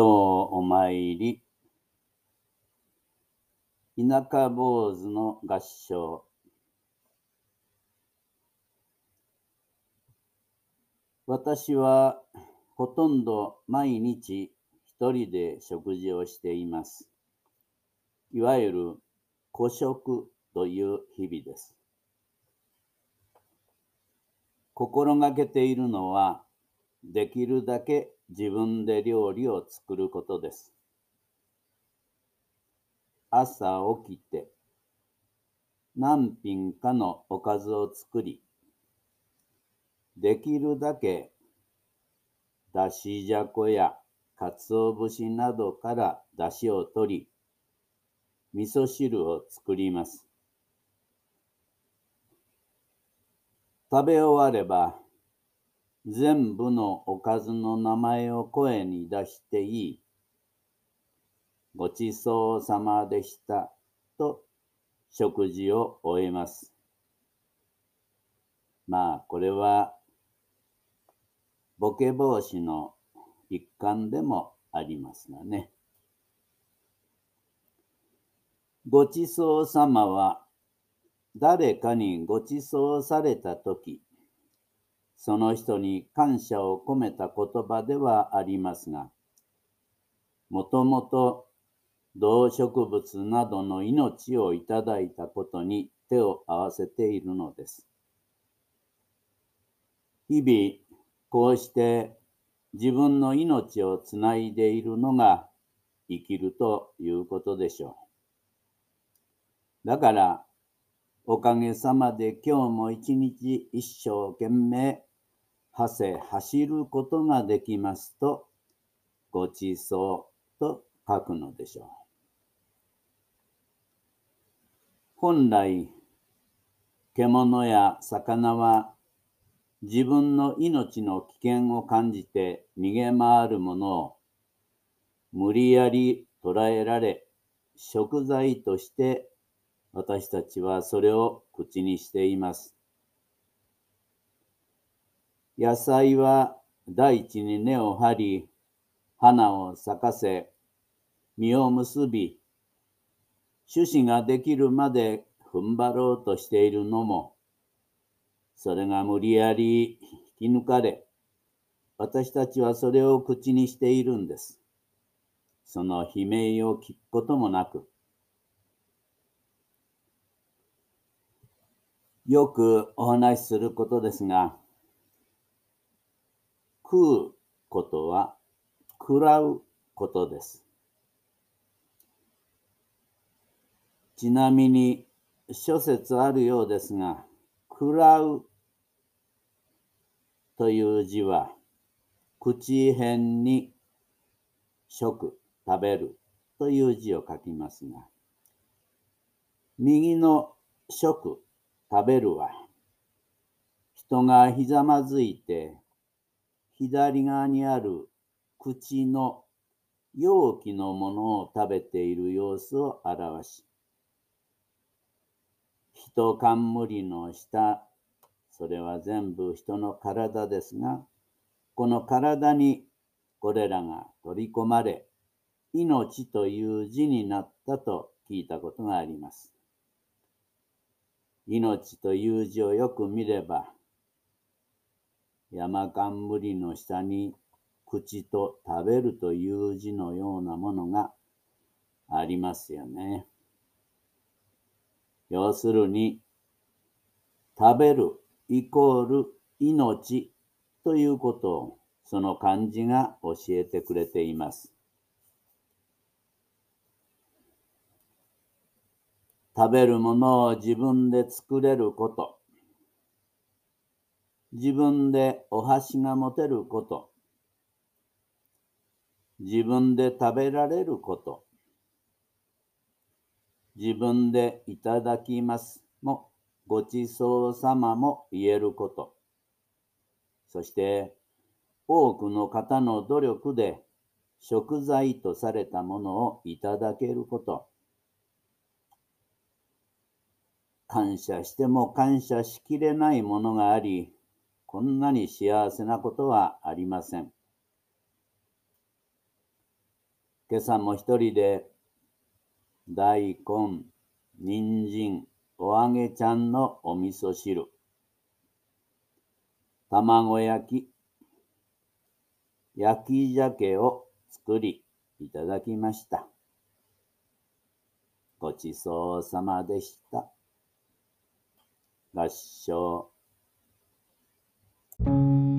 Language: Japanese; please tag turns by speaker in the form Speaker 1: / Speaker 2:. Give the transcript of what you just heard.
Speaker 1: ようお参り。田舎坊主の合唱。私はほとんど毎日一人で食事をしています。いわゆる孤食という日々です。心がけているのは、できるだけ自分で料理を作ることです。朝起きて、何品かのおかずを作り、できるだけだしじゃこやかつお節などからだしを取り、味噌汁を作ります。食べ終われば、全部のおかずの名前を声に出していい。ごちそうさまでした。と食事を終えます。まあ、これは、ボケ防止の一環でもありますがね。ごちそうさまは誰かにご馳走されたとき、その人に感謝を込めた言葉ではありますが、もともと動植物などの命をいただいたことに手を合わせているのです。日々、こうして自分の命をつないでいるのが生きるということでしょう。だから、おかげさまで今日も一日一生懸命、はせ走ることができますと、ごちそうと書くのでしょう。本来、獣や魚は自分の命の危険を感じて逃げ回るものを無理やり捕らえられ食材として私たちはそれを口にしています。野菜は大地に根を張り、花を咲かせ、実を結び、種子ができるまで踏ん張ろうとしているのも、それが無理やり引き抜かれ、私たちはそれを口にしているんです。その悲鳴を聞くこともなく、よくお話しすることですが、食うことは食らうことです。ちなみに諸説あるようですが、食らうという字は、口辺に食、食べるという字を書きますが、右の食食べるは、人がひざまずいて、左側にある口の容器のものを食べている様子を表し、人冠の下、それは全部人の体ですが、この体にこれらが取り込まれ、命という字になったと聞いたことがあります。命という字をよく見れば、山冠の下に口と食べるという字のようなものがありますよね。要するに、食べるイコール命ということをその漢字が教えてくれています。食べるものを自分で作れること、自分でお箸が持てること、自分で食べられること、自分でいただきますも、ごちそうさまも言えること、そして多くの方の努力で食材とされたものをいただけること、感謝しても感謝しきれないものがあり、こんなに幸せなことはありません。今朝も一人で大根、人参、お揚げちゃんのお味噌汁、卵焼き、焼き鮭を作りいただきました。ごちそうさまでした。合唱 Thank you.